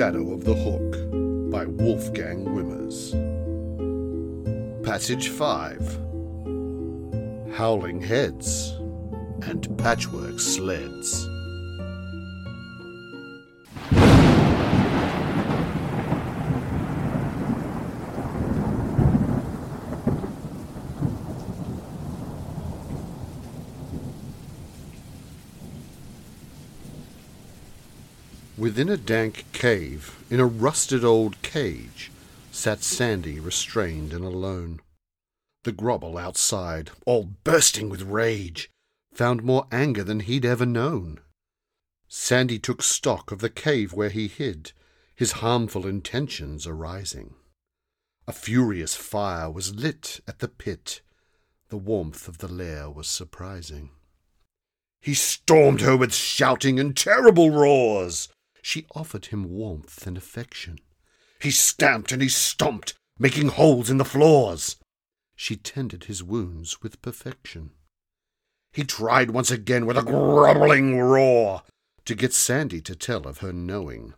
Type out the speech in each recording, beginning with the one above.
Shadow of the Hook by Wolfgang Wimmers. Passage 5 Howling Heads and Patchwork Sleds. Within a dank cave, in a rusted old cage, sat Sandy restrained and alone. The grobble outside, all bursting with rage, found more anger than he'd ever known. Sandy took stock of the cave where he hid, his harmful intentions arising. A furious fire was lit at the pit. The warmth of the lair was surprising. He stormed her with shouting and terrible roars. She offered him warmth and affection. He stamped and he stomped, making holes in the floors. She tended his wounds with perfection. He tried once again with a grumbling roar to get Sandy to tell of her knowing.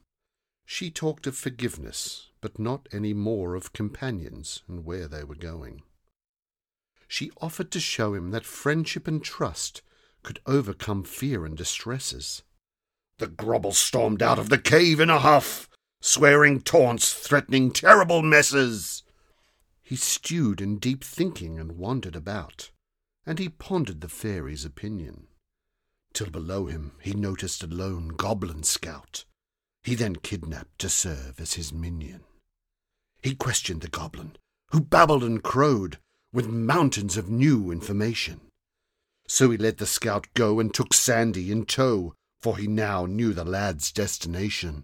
She talked of forgiveness, but not any more of companions and where they were going. She offered to show him that friendship and trust could overcome fear and distresses. The grobble stormed out of the cave in a huff, swearing taunts, threatening terrible messes. He stewed in deep thinking and wandered about, and he pondered the fairy's opinion, till below him he noticed a lone goblin scout. He then kidnapped to serve as his minion. He questioned the goblin, who babbled and crowed with mountains of new information. So he let the scout go and took Sandy in tow, for he now knew the lad's destination.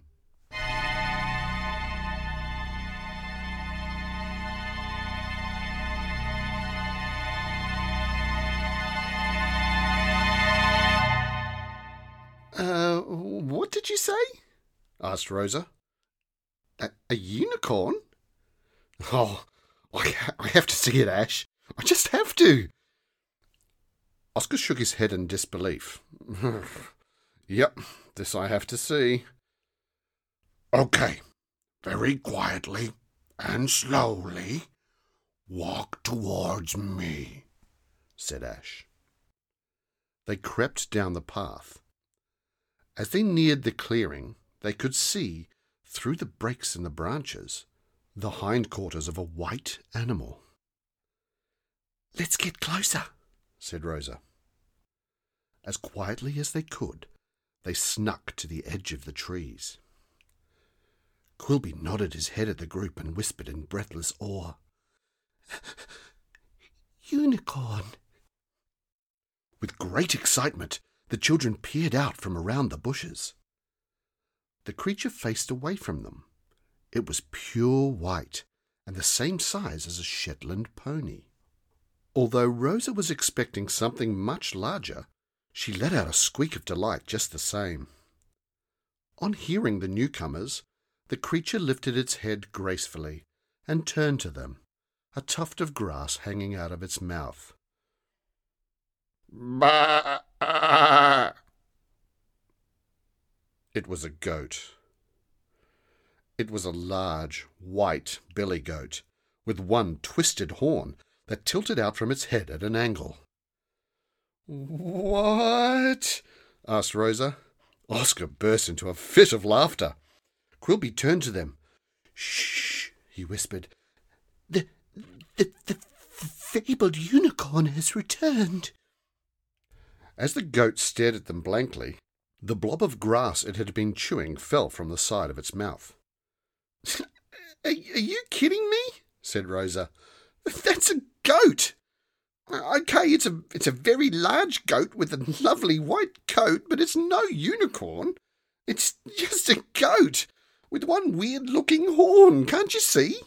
Uh, what did you say? asked Rosa. A, a unicorn? Oh, I, I have to see it, Ash. I just have to. Oscar shook his head in disbelief. yep, this I have to see. Okay, very quietly and slowly walk towards me, said Ash. They crept down the path. As they neared the clearing, they could see, through the breaks in the branches, the hindquarters of a white animal. Let's get closer, said Rosa. As quietly as they could, they snuck to the edge of the trees. Quilby nodded his head at the group and whispered in breathless awe, Unicorn! With great excitement, the children peered out from around the bushes. The creature faced away from them. It was pure white and the same size as a Shetland pony. Although Rosa was expecting something much larger, she let out a squeak of delight just the same. On hearing the newcomers, the creature lifted its head gracefully and turned to them, a tuft of grass hanging out of its mouth. Bah! It was a goat. It was a large, white billy goat, with one twisted horn that tilted out from its head at an angle. What? asked Rosa. Oscar burst into a fit of laughter. Quilby turned to them. Shh, he whispered. The, the, the fabled unicorn has returned. As the goat stared at them blankly, the blob of grass it had been chewing fell from the side of its mouth. are, are you kidding me? said Rosa. That's a goat. Okay, it's a it's a very large goat with a lovely white coat, but it's no unicorn. It's just a goat with one weird looking horn, can't you see?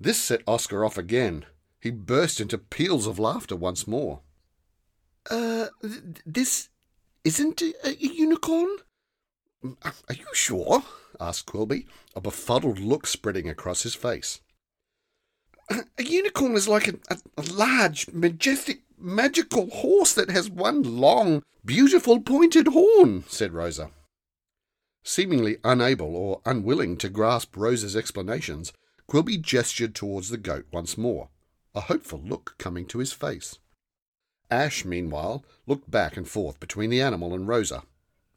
This set Oscar off again. He burst into peals of laughter once more. Uh, th- this isn't a, a unicorn? Are you sure? asked Quilby, a befuddled look spreading across his face. A unicorn is like a, a, large, majestic, magical horse that has one long, beautiful pointed horn, said Rosa. Seemingly unable or unwilling to grasp Rosa's explanations, Quilby gestured towards the goat once more, a hopeful look coming to his face. Ash, meanwhile, looked back and forth between the animal and Rosa,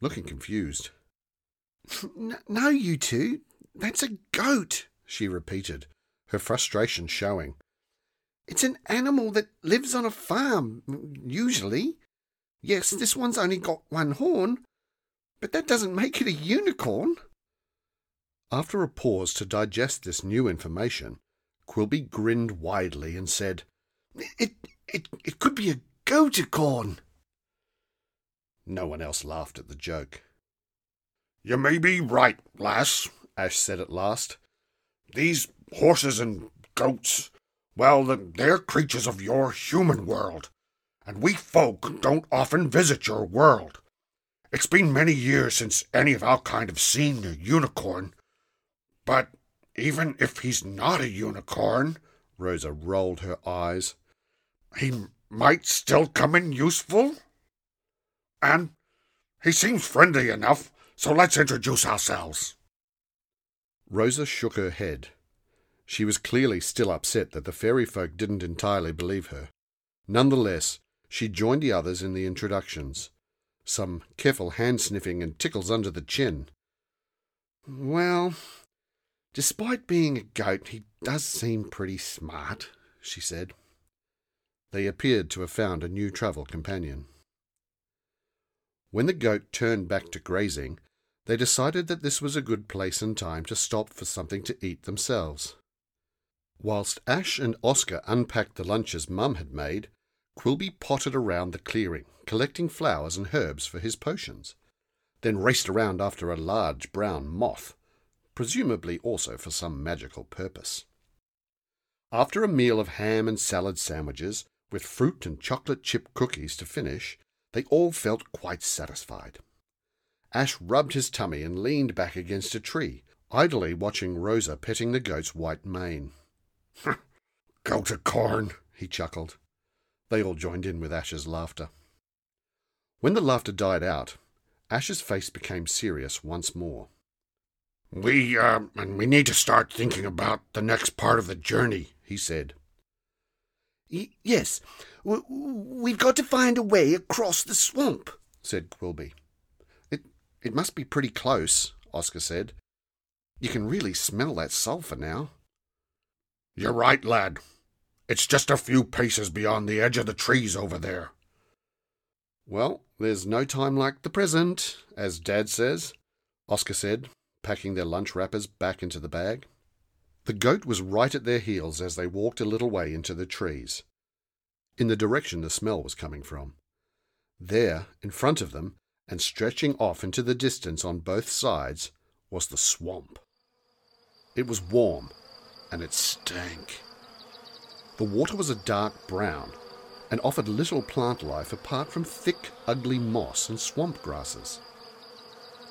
looking confused. No, you two, that's a goat, she repeated, her frustration showing. It's an animal that lives on a farm, usually. Yes, this one's only got one horn, but that doesn't make it a unicorn. After a pause to digest this new information, Quilby grinned widely and said, It, it, it could be a goaticorn. No one else laughed at the joke. You may be right, lass, Ash said at last. These horses and goats, well, they're creatures of your human world, and we folk don't often visit your world. It's been many years since any of our kind have seen a unicorn. But even if he's not a unicorn, Rosa rolled her eyes, he might still come in useful. And he seems friendly enough, so let's introduce ourselves. Rosa shook her head. She was clearly still upset that the fairy folk didn't entirely believe her. Nonetheless, she joined the others in the introductions. Some careful hand sniffing and tickles under the chin. Well, despite being a goat, he does seem pretty smart, she said. They appeared to have found a new travel companion. When the goat turned back to grazing, they decided that this was a good place and time to stop for something to eat themselves. Whilst Ash and Oscar unpacked the lunches Mum had made, Quilby pottered around the clearing, collecting flowers and herbs for his potions, then raced around after a large brown moth, presumably also for some magical purpose. After a meal of ham and salad sandwiches, with fruit and chocolate chip cookies to finish, they all felt quite satisfied. Ash rubbed his tummy and leaned back against a tree, idly watching Rosa petting the goat's white mane. Goaticorn, he chuckled. They all joined in with Ash's laughter. When the laughter died out, Ash's face became serious once more. We, uh, and we need to start thinking about the next part of the journey, he said. Y- yes, w- we've got to find a way across the swamp, said Quilby. It, must be pretty close, Oscar said. You can really smell that sulphur now. You're right, lad. It's just a few paces beyond the edge of the trees over there. Well, there's no time like the present, as Dad says, Oscar said, packing their lunch wrappers back into the bag. The goat was right at their heels as they walked a little way into the trees, in the direction the smell was coming from. There, in front of them, and stretching off into the distance on both sides, was the swamp. It was warm and it stank. The water was a dark brown and offered little plant life apart from thick, ugly moss and swamp grasses.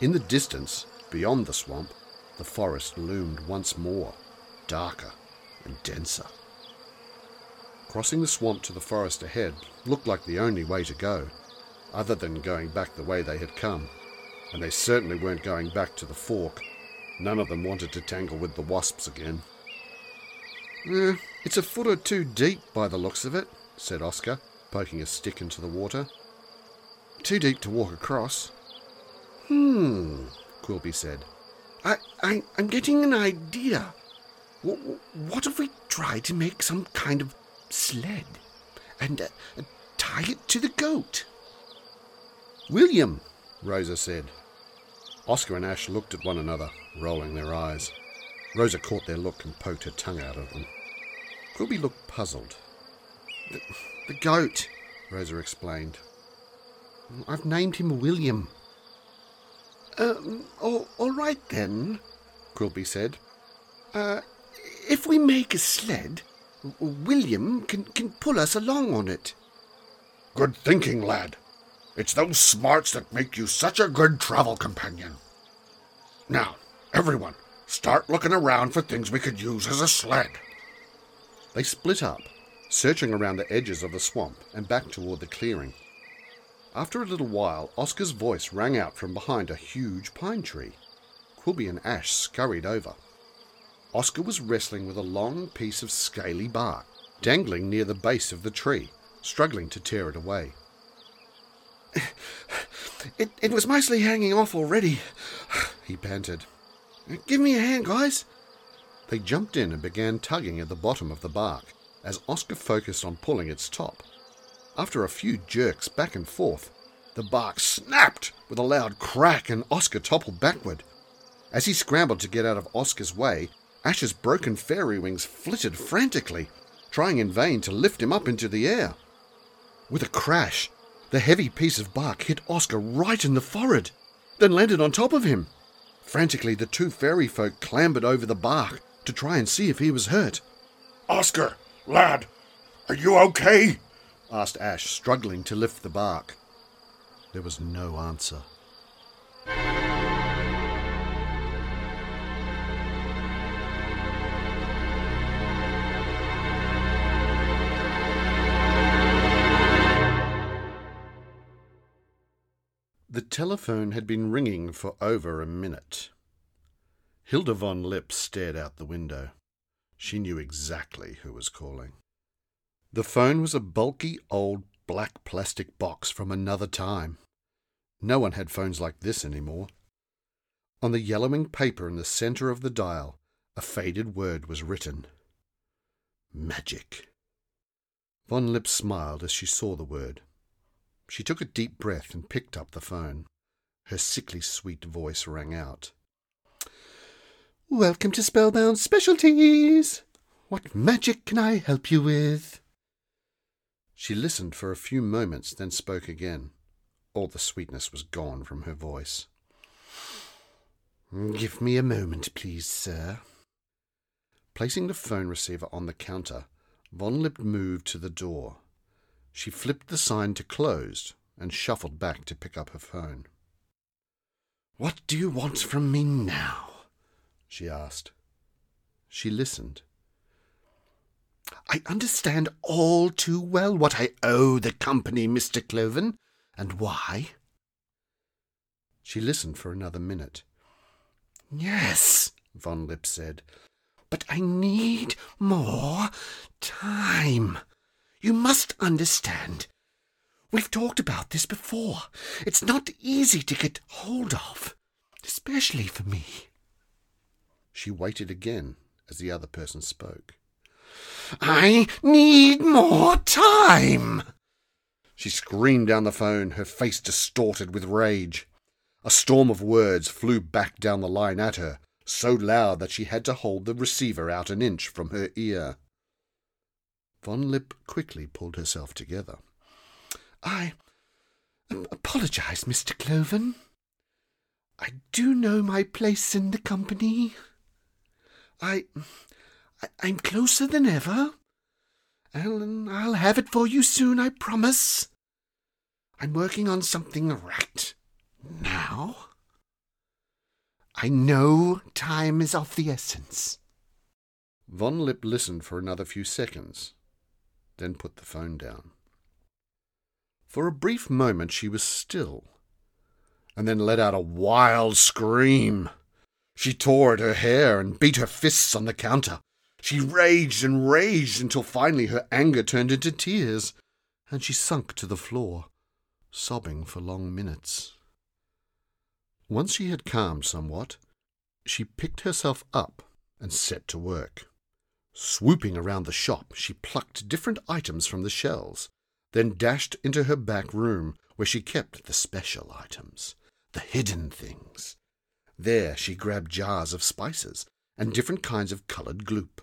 In the distance, beyond the swamp, the forest loomed once more, darker and denser. Crossing the swamp to the forest ahead looked like the only way to go, other than going back the way they had come, and they certainly weren't going back to the fork. None of them wanted to tangle with the wasps again. Eh, it's a foot or two deep by the looks of it, said Oscar, poking a stick into the water. Too deep to walk across. Hmm, Quilby said. I, I, I'm getting an idea. W- what if we try to make some kind of sled and uh, tie it to the goat? William, Rosa said. Oscar and Ash looked at one another, rolling their eyes. Rosa caught their look and poked her tongue out at them. Quilby looked puzzled. The, the goat, Rosa explained. I've named him William. Um, all, all right then, Quilby said. Uh, if we make a sled, William can, can pull us along on it. Good thinking, lad. It's those smarts that make you such a good travel companion. Now, everyone, start looking around for things we could use as a sled. They split up, searching around the edges of the swamp and back toward the clearing. After a little while, Oscar's voice rang out from behind a huge pine tree. Quilby and Ash scurried over. Oscar was wrestling with a long piece of scaly bark, dangling near the base of the tree, struggling to tear it away. It, it was mostly hanging off already, he panted. Give me a hand, guys. They jumped in and began tugging at the bottom of the bark as Oscar focused on pulling its top. After a few jerks back and forth, the bark snapped with a loud crack and Oscar toppled backward. As he scrambled to get out of Oscar's way, Ash's broken fairy wings flitted frantically, trying in vain to lift him up into the air. With a crash, the heavy piece of bark hit Oscar right in the forehead, then landed on top of him. Frantically, the two fairy folk clambered over the bark to try and see if he was hurt. Oscar, lad, are you okay? asked Ash, struggling to lift the bark. There was no answer. The telephone had been ringing for over a minute. Hilda von Lippe stared out the window. She knew exactly who was calling. The phone was a bulky old black plastic box from another time. No one had phones like this anymore. On the yellowing paper in the center of the dial, a faded word was written Magic. Von Lippe smiled as she saw the word. She took a deep breath and picked up the phone. Her sickly sweet voice rang out. Welcome to Spellbound Specialties! What magic can I help you with? She listened for a few moments, then spoke again. All the sweetness was gone from her voice. Give me a moment, please, sir. Placing the phone receiver on the counter, Von Lippe moved to the door. She flipped the sign to closed and shuffled back to pick up her phone. What do you want from me now? she asked. She listened. I understand all too well what I owe the company, Mr. Cloven, and why. She listened for another minute. Yes, Von Lippe said, but I need more time. You must understand. We've talked about this before. It's not easy to get hold of, especially for me. She waited again as the other person spoke. I need more time! She screamed down the phone, her face distorted with rage. A storm of words flew back down the line at her, so loud that she had to hold the receiver out an inch from her ear. Von Lippe quickly pulled herself together. I apologize, Mr. Cloven. I do know my place in the company. I, I am closer than ever. And I'll have it for you soon, I promise. I'm working on something right now. I know time is of the essence. Von Lippe listened for another few seconds, then put the phone down. For a brief moment she was still, and then let out a wild scream. She tore at her hair and beat her fists on the counter. She raged and raged until finally her anger turned into tears, and she sunk to the floor, sobbing for long minutes. Once she had calmed somewhat, she picked herself up and set to work. Swooping around the shop, she plucked different items from the shelves, then dashed into her back room where she kept the special items, the hidden things. There she grabbed jars of spices and different kinds of coloured gloop.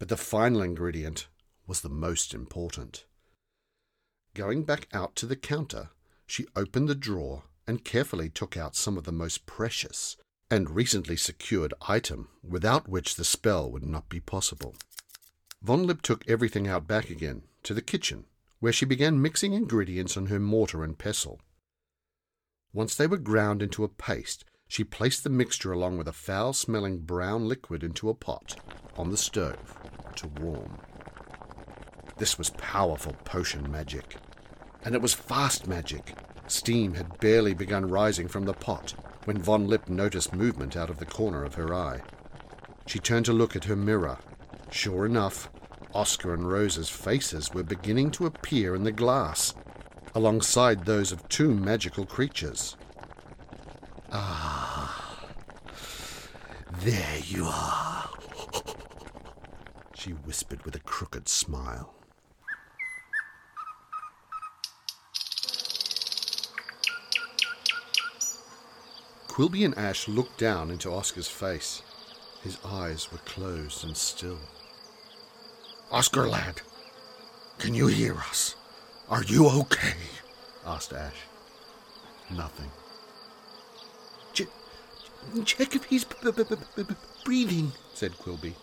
But the final ingredient was the most important. Going back out to the counter, she opened the drawer and carefully took out some of the most precious and recently secured item without which the spell would not be possible. Von Lippe took everything out back again to the kitchen, where she began mixing ingredients on her mortar and pestle. Once they were ground into a paste, she placed the mixture along with a foul smelling brown liquid into a pot on the stove to warm. This was powerful potion magic, and it was fast magic. Steam had barely begun rising from the pot when Von Lippe noticed movement out of the corner of her eye. She turned to look at her mirror. Sure enough, Oscar and Rosa's faces were beginning to appear in the glass, alongside those of two magical creatures. Ah, there you are, she whispered with a crooked smile. Quilby and Ash looked down into Oscar's face. His eyes were closed and still. Oscar, lad, can you hear us? Are you okay? asked Ash. Nothing. Ch- check if he's b- b- b- breathing, said Quilby.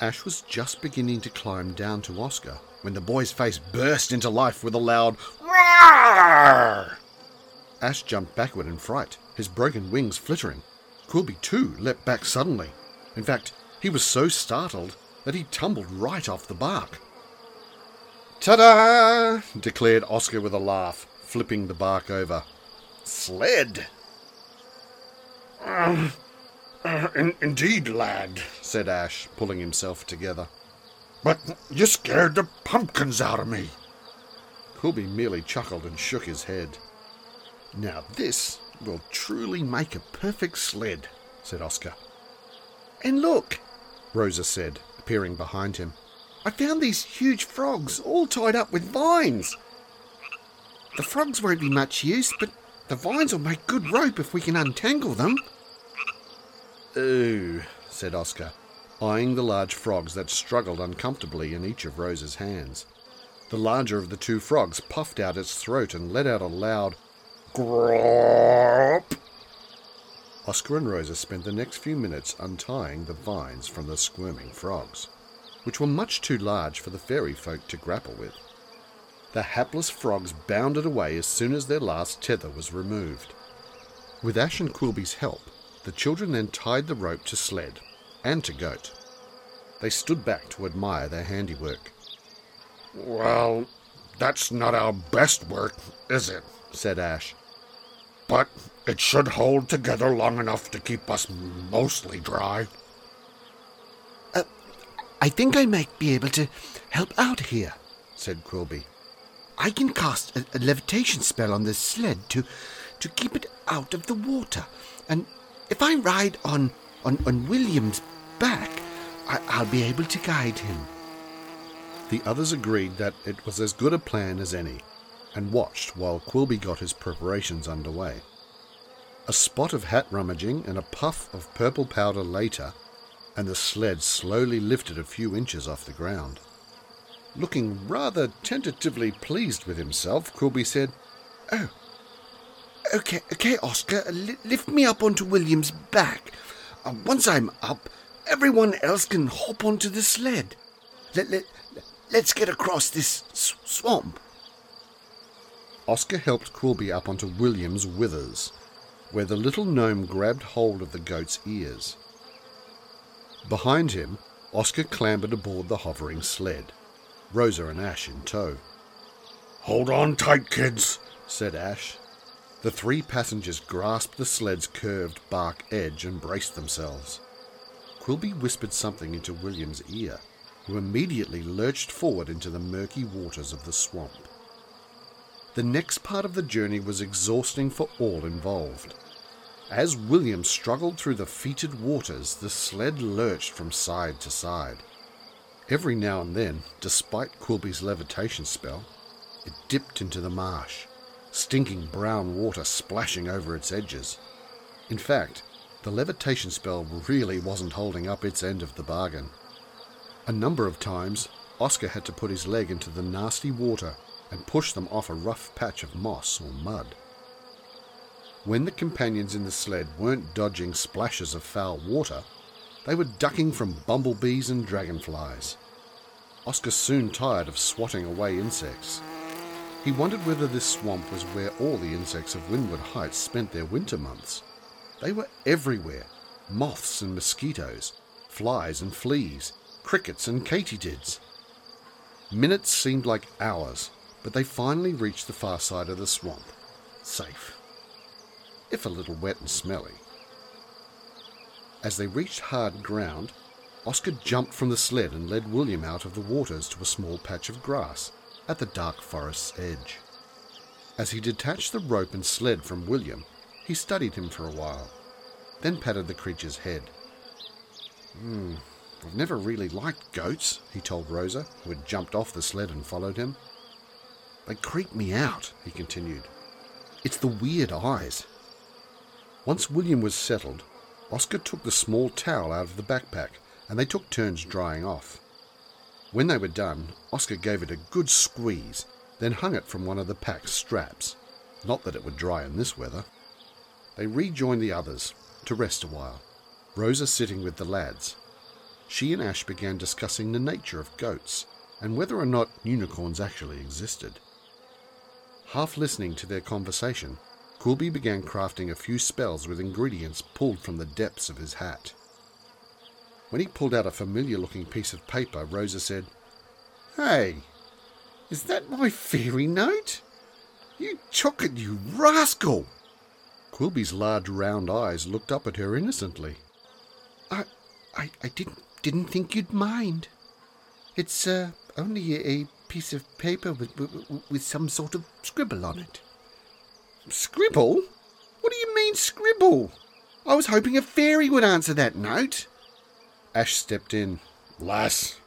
Ash was just beginning to climb down to Oscar when the boy's face burst into life with a loud Roar! Ash jumped backward in fright, his broken wings flittering. Quilby, too, leapt back suddenly. In fact, he was so startled that he tumbled right off the bark. Ta da! declared Oscar with a laugh, flipping the bark over. Sled! Uh, uh, in, indeed, lad, said Ash, pulling himself together. But you scared the pumpkins out of me. Quilby merely chuckled and shook his head. Now this will truly make a perfect sled, said Oscar. And look, Rosa said, appearing behind him. I found these huge frogs all tied up with vines. The frogs won't be much use, but the vines will make good rope if we can untangle them. Ooh, said Oscar, eyeing the large frogs that struggled uncomfortably in each of Rosa's hands. The larger of the two frogs puffed out its throat and let out a loud grop. Oscar and Rosa spent the next few minutes untying the vines from the squirming frogs, which were much too large for the fairy folk to grapple with. The hapless frogs bounded away as soon as their last tether was removed. With Ash and Quilby's help, the children then tied the rope to Sled and to Goat. They stood back to admire their handiwork. Well, that's not our best work, is it? said Ash. But it should hold together long enough to keep us mostly dry. Uh, I think I might be able to help out here, said Quilby. I can cast a, a levitation spell on this sled to, to keep it out of the water. And if I ride on, on, on William's back, I, I'll be able to guide him. The others agreed that it was as good a plan as any, and watched while Quilby got his preparations underway. A spot of hat rummaging and a puff of purple powder later, and the sled slowly lifted a few inches off the ground. Looking rather tentatively pleased with himself, Quilby said, Oh, okay, okay, Oscar, li- lift me up onto William's back. Uh, once I'm up, everyone else can hop onto the sled. Let, let, let's get across this swamp. Oscar helped Quilby up onto William's withers, where the little gnome grabbed hold of the goat's ears. Behind him, Oscar clambered aboard the hovering sled, Rosa and Ash in tow. Hold on tight, kids, said Ash. The three passengers grasped the sled's curved bark edge and braced themselves. Quilby whispered something into William's ear, who immediately lurched forward into the murky waters of the swamp. The next part of the journey was exhausting for all involved. As William struggled through the fetid waters, the sled lurched from side to side. Every now and then, despite Quilby's levitation spell, it dipped into the marsh, stinking brown water splashing over its edges. In fact, the levitation spell really wasn't holding up its end of the bargain. A number of times, Oscar had to put his leg into the nasty water and push them off a rough patch of moss or mud. When the companions in the sled weren't dodging splashes of foul water, they were ducking from bumblebees and dragonflies. Oscar soon tired of swatting away insects. He wondered whether this swamp was where all the insects of Windward Heights spent their winter months. They were everywhere moths and mosquitoes, flies and fleas, crickets and katydids. Minutes seemed like hours, but they finally reached the far side of the swamp. Safe. if a little wet and smelly. As they reached hard ground, Oscar jumped from the sled and led William out of the waters to a small patch of grass at the dark forest's edge. As he detached the rope and sled from William, he studied him for a while, then patted the creature's head. Hmm, I've never really liked goats, he told Rosa, who had jumped off the sled and followed him. They creep me out, he continued. It's the weird eyes. Once William was settled, Oscar took the small towel out of the backpack and they took turns drying off. When they were done, Oscar gave it a good squeeze, then hung it from one of the pack's straps. Not that it would dry in this weather. They rejoined the others to rest a while, Rosa sitting with the lads. She and Ash began discussing the nature of goats and whether or not unicorns actually existed. Half listening to their conversation, Quilby began crafting a few spells with ingredients pulled from the depths of his hat. When he pulled out a familiar looking piece of paper, Rosa said, Hey, is that my fairy note? You took it, you rascal! Quilby's large round eyes looked up at her innocently. I, I, I didn't, didn't think you'd mind. It's uh, only a piece of paper with, with, with some sort of scribble on it. Scribble? What do you mean, scribble? I was hoping a fairy would answer that note. Ash stepped in. Lass,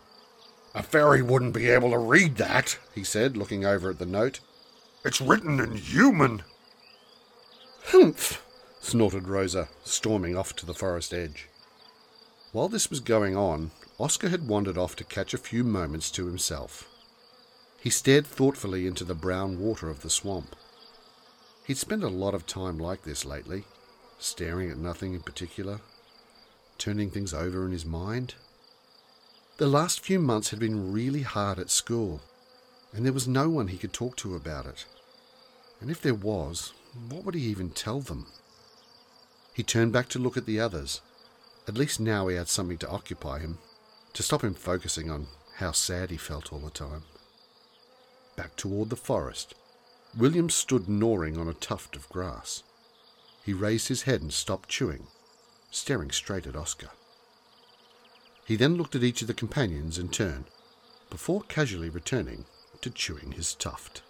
a fairy wouldn't be able to read that, he said, looking over at the note. It's written in human. Humph! snorted Rosa, storming off to the forest edge. While this was going on, Oscar had wandered off to catch a few moments to himself. He stared thoughtfully into the brown water of the swamp. He'd spent a lot of time like this lately, staring at nothing in particular, turning things over in his mind. The last few months had been really hard at school, and there was no one he could talk to about it. And if there was, what would he even tell them? He turned back to look at the others. At least now he had something to occupy him, to stop him focusing on how sad he felt all the time. Toward the forest, William stood gnawing on a tuft of grass. He raised his head and stopped chewing, staring straight at Oscar. He then looked at each of the companions in turn, before casually returning to chewing his tuft.